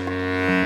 Música